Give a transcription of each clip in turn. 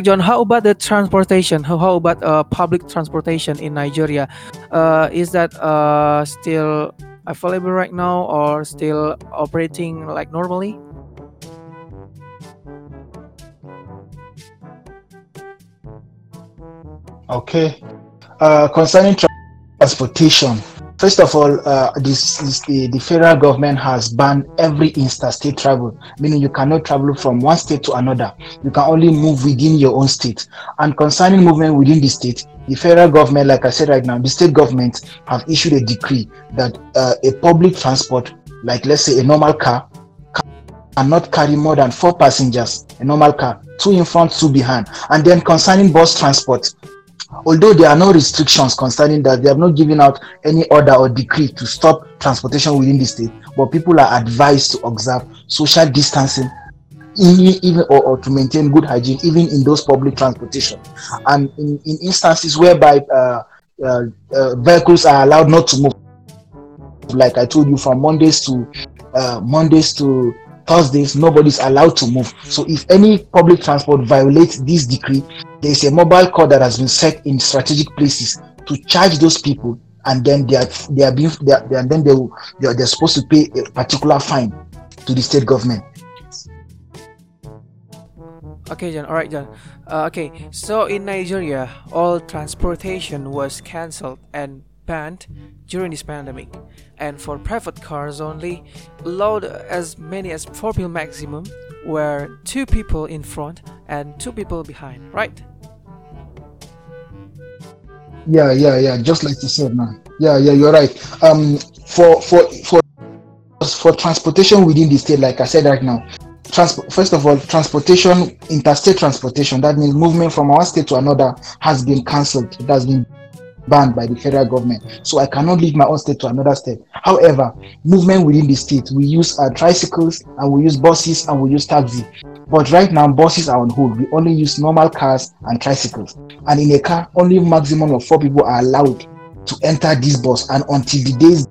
John, how about the transportation? How, how about uh, public transportation in Nigeria? Uh, is that uh, still available right now or still operating like normally? Okay. Uh, concerning transportation, First of all, uh, this, this, the, the federal government has banned every interstate travel, meaning you cannot travel from one state to another. You can only move within your own state. And concerning movement within the state, the federal government, like I said right now, the state government have issued a decree that uh, a public transport, like let's say a normal car, cannot carry more than four passengers, a normal car, two in front, two behind. And then concerning bus transport, Although there are no restrictions concerning that, they have not given out any order or decree to stop transportation within the state, but people are advised to observe social distancing even or, or, to maintain good hygiene even in those public transportation. And in, in instances whereby uh, uh, uh, vehicles are allowed not to move like i told you from mondays to uh, mondays to thursdays nobody's allowed to move. So if any public transport violates this decree there is a mobile court that has been set in strategic places to charge those people and then they are they are being they are, and then they, will, they are, they're supposed to pay a particular fine to the state government. Okay john. All right john. Uh, okay. So in nigeria all transportation was cancelled and banned during this pandemic. And for private cars only allowed as many as four people maximum where two people in front and two people behind right? Yeah yeah yeah just like you said man. Yeah yeah you're right. Um for for for for transportation within the state like i said right now transport first of all transportation interstate transportation that means movement from one state to another has been cancelled. It has been banned by the federal government so i cannot leave my own state to another state however movement within the state we use uh, tricycles and we use buses and we use taxi but right now, buses are on hold. We only use normal cars and tricycles. And in a car, only maximum of four people are allowed to enter this bus. And until the days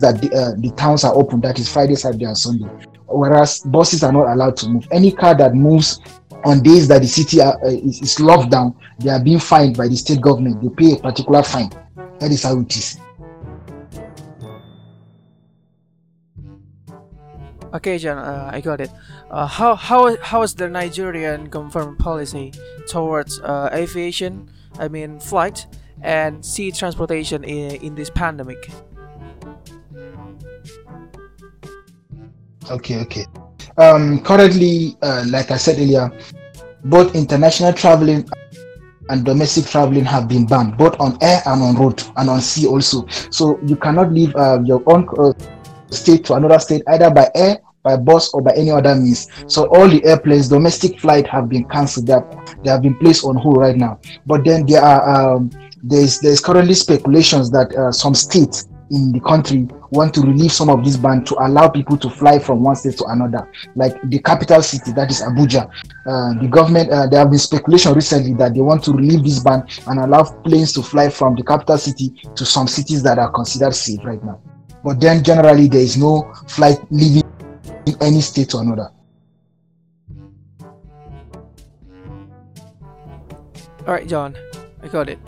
that the, uh, the towns are open, that is Friday, Saturday, and Sunday. Whereas buses are not allowed to move. Any car that moves on days that the city are, uh, is, is locked down, they are being fined by the state government. They pay a particular fine. That is how it is. Okay, John, uh, I got it. Uh, how how how is the Nigerian government policy towards uh, aviation? I mean, flight and sea transportation in, in this pandemic? Okay, okay. Um, currently, uh, like I said earlier, both international traveling and domestic traveling have been banned, both on air and on road and on sea also. So you cannot leave uh, your own uh, state to another state either by air by bus or by any other means. So all the airplanes, domestic flight have been cancelled. They they have been placed on hold right now. But then there are um, there's there's currently speculations that uh, some states in the country want to relieve some of this ban to allow people to fly from one state to another, like the capital city, that is Abuja. Uh, the government, uh, there have been speculation recently that they want to relieve this ban and allow planes to fly from the capital city to some cities that are considered safe right now. But then generally, there is no flight leaving in any state or another. Alright, John, I got it.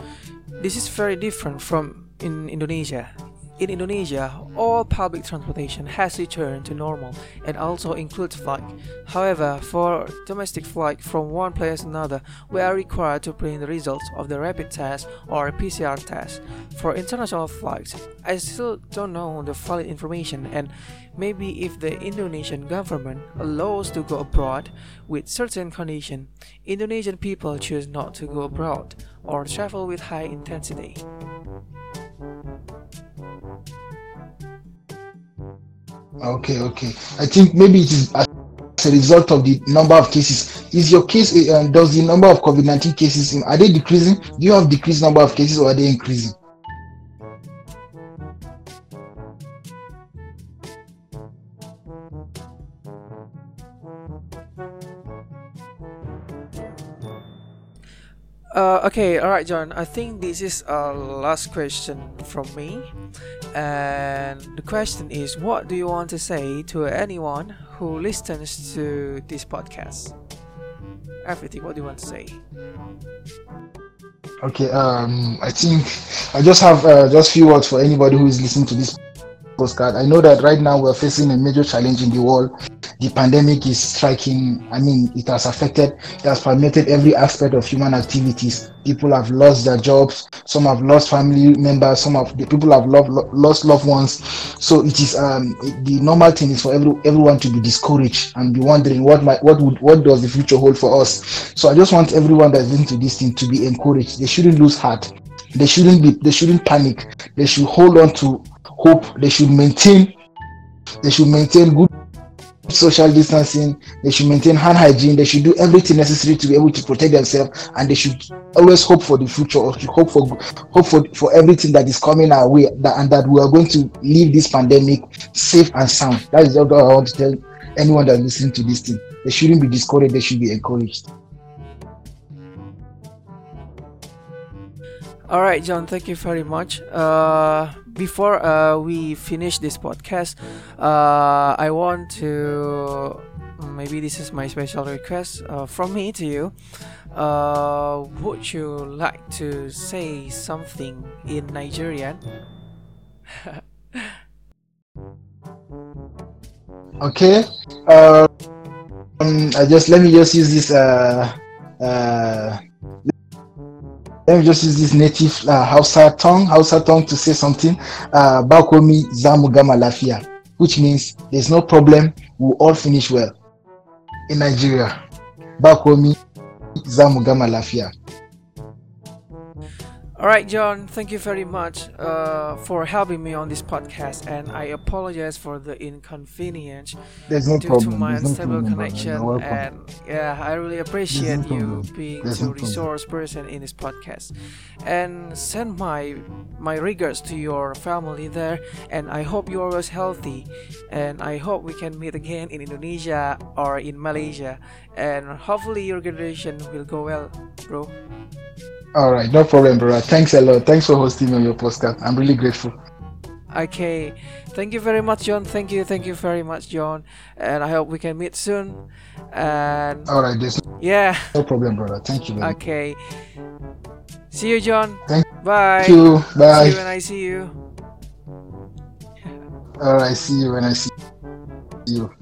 This is very different from in Indonesia. In Indonesia, all public transportation has returned to normal and also includes flight. However, for domestic flight from one place to another, we are required to bring the results of the rapid test or PCR test. For international flights, I still don't know the valid information and maybe if the Indonesian government allows to go abroad with certain condition, Indonesian people choose not to go abroad or travel with high intensity. Okay, okay. I think maybe it is as a result of the number of cases. Is your case, uh, does the number of COVID 19 cases, are they decreasing? Do you have decreased number of cases or are they increasing? Uh, okay, all right, John. I think this is a last question from me, and the question is, what do you want to say to anyone who listens to this podcast? everything. What do you want to say? Okay, um, I think I just have uh, just few words for anybody who is listening to this postcard. I know that right now we're facing a major challenge in the world. The pandemic is striking. I mean, it has affected, it has permeated every aspect of human activities. People have lost their jobs. Some have lost family members. Some of the people have loved, lost loved ones. So it is um, the normal thing is for every, everyone to be discouraged and be wondering what might, what would what does the future hold for us. So I just want everyone that's listening to this thing to be encouraged. They shouldn't lose heart. They shouldn't be. They shouldn't panic. They should hold on to hope they should maintain they should maintain good social distancing they should maintain hand hygiene they should do everything necessary to be able to protect themselves and they should always hope for the future or hope for hope for, for everything that is coming our way that, and that we are going to leave this pandemic safe and sound. That is all i want to tell anyone that's listening to this thing. They shouldn't be discouraged they should be encouraged. All right, John, thank you very much. Uh, before uh, we finish this podcast, uh, I want to maybe this is my special request uh, from me to you. Uh, would you like to say something in Nigerian? okay. Uh, um, I just let me just use this. Let me just use this native uh, Hausa tongue, Hausa tongue to say something. Uh, Bakomi Zamugama Lafia, which means there's no problem, we'll all finish well. In Nigeria, Bakomi Zamugama Lafia. All right, John, thank you very much uh, for helping me on this podcast, and I apologize for the inconvenience There's no due problem. to my There's no unstable problem, connection. brother. You're welcome. And yeah, I really appreciate no you being There's the no resource person in this podcast, and send my my regards to your family there. And I hope you're always healthy, and I hope we can meet again in Indonesia or in Malaysia, and hopefully your graduation will go well, bro. All right, no problem, brother. Thanks a lot. Thanks for hosting me on your podcast. I'm really grateful. Okay, thank you very much, John. Thank you, thank you very much, John. And I hope we can meet soon. And All right, there's yeah, no problem, brother. Thank you. Okay. See you, John. Thank Bye. You. See Bye. you when I see you. All right, see you when I see you.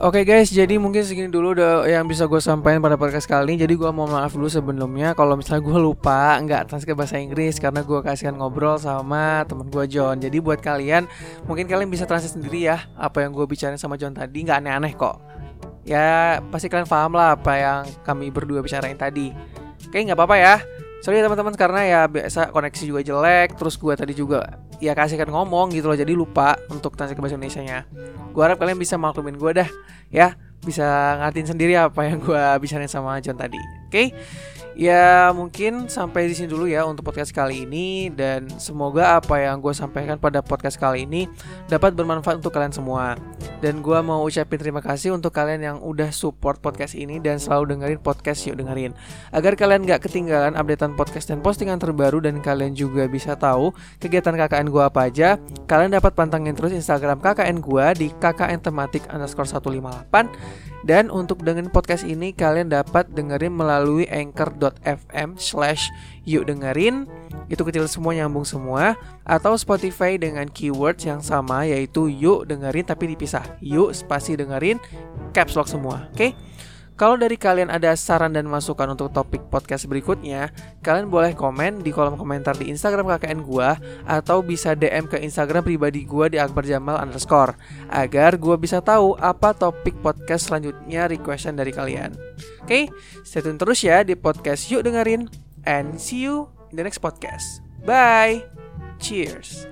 Oke guys, jadi mungkin segini dulu udah yang bisa gue sampaikan pada podcast kali ini. Jadi gue mau maaf dulu sebelumnya kalau misalnya gue lupa nggak transkrip bahasa Inggris karena gue kasihkan ngobrol sama temen gue John. Jadi buat kalian, mungkin kalian bisa translate sendiri ya apa yang gue bicarain sama John tadi nggak aneh-aneh kok. Ya pasti kalian paham lah apa yang kami berdua bicarain tadi. Oke nggak apa-apa ya. Sorry ya teman-teman karena ya biasa koneksi juga jelek, terus gue tadi juga ya kasihkan ngomong gitu loh, jadi lupa untuk translate ke bahasa Indonesia nya. Gue harap kalian bisa maklumin gue dah ya bisa ngertiin sendiri apa yang gue bicarain sama John tadi. Oke, ya mungkin sampai di sini dulu ya untuk podcast kali ini dan semoga apa yang gue sampaikan pada podcast kali ini dapat bermanfaat untuk kalian semua. Dan gue mau ucapin terima kasih untuk kalian yang udah support podcast ini dan selalu dengerin podcast yuk dengerin. Agar kalian gak ketinggalan updatean podcast dan postingan terbaru dan kalian juga bisa tahu kegiatan KKN gue apa aja, kalian dapat pantengin terus Instagram KKN gue di KKN tematik underscore 158 dan untuk dengerin podcast ini kalian dapat dengerin melalui anchor.fm slash yuk dengerin. Itu kecil semua nyambung semua. Atau Spotify dengan keywords yang sama yaitu yuk dengerin tapi dipisah. Yuk spasi dengerin caps lock semua Oke Kalau dari kalian ada saran dan masukan untuk topik podcast berikutnya, kalian boleh komen di kolom komentar di Instagram KKN gua atau bisa DM ke Instagram pribadi gua di Akbar Jamal underscore agar gua bisa tahu apa topik podcast selanjutnya requestan dari kalian. Oke, stay tune terus ya di podcast Yuk Dengerin and see you in the next podcast. Bye. Cheers.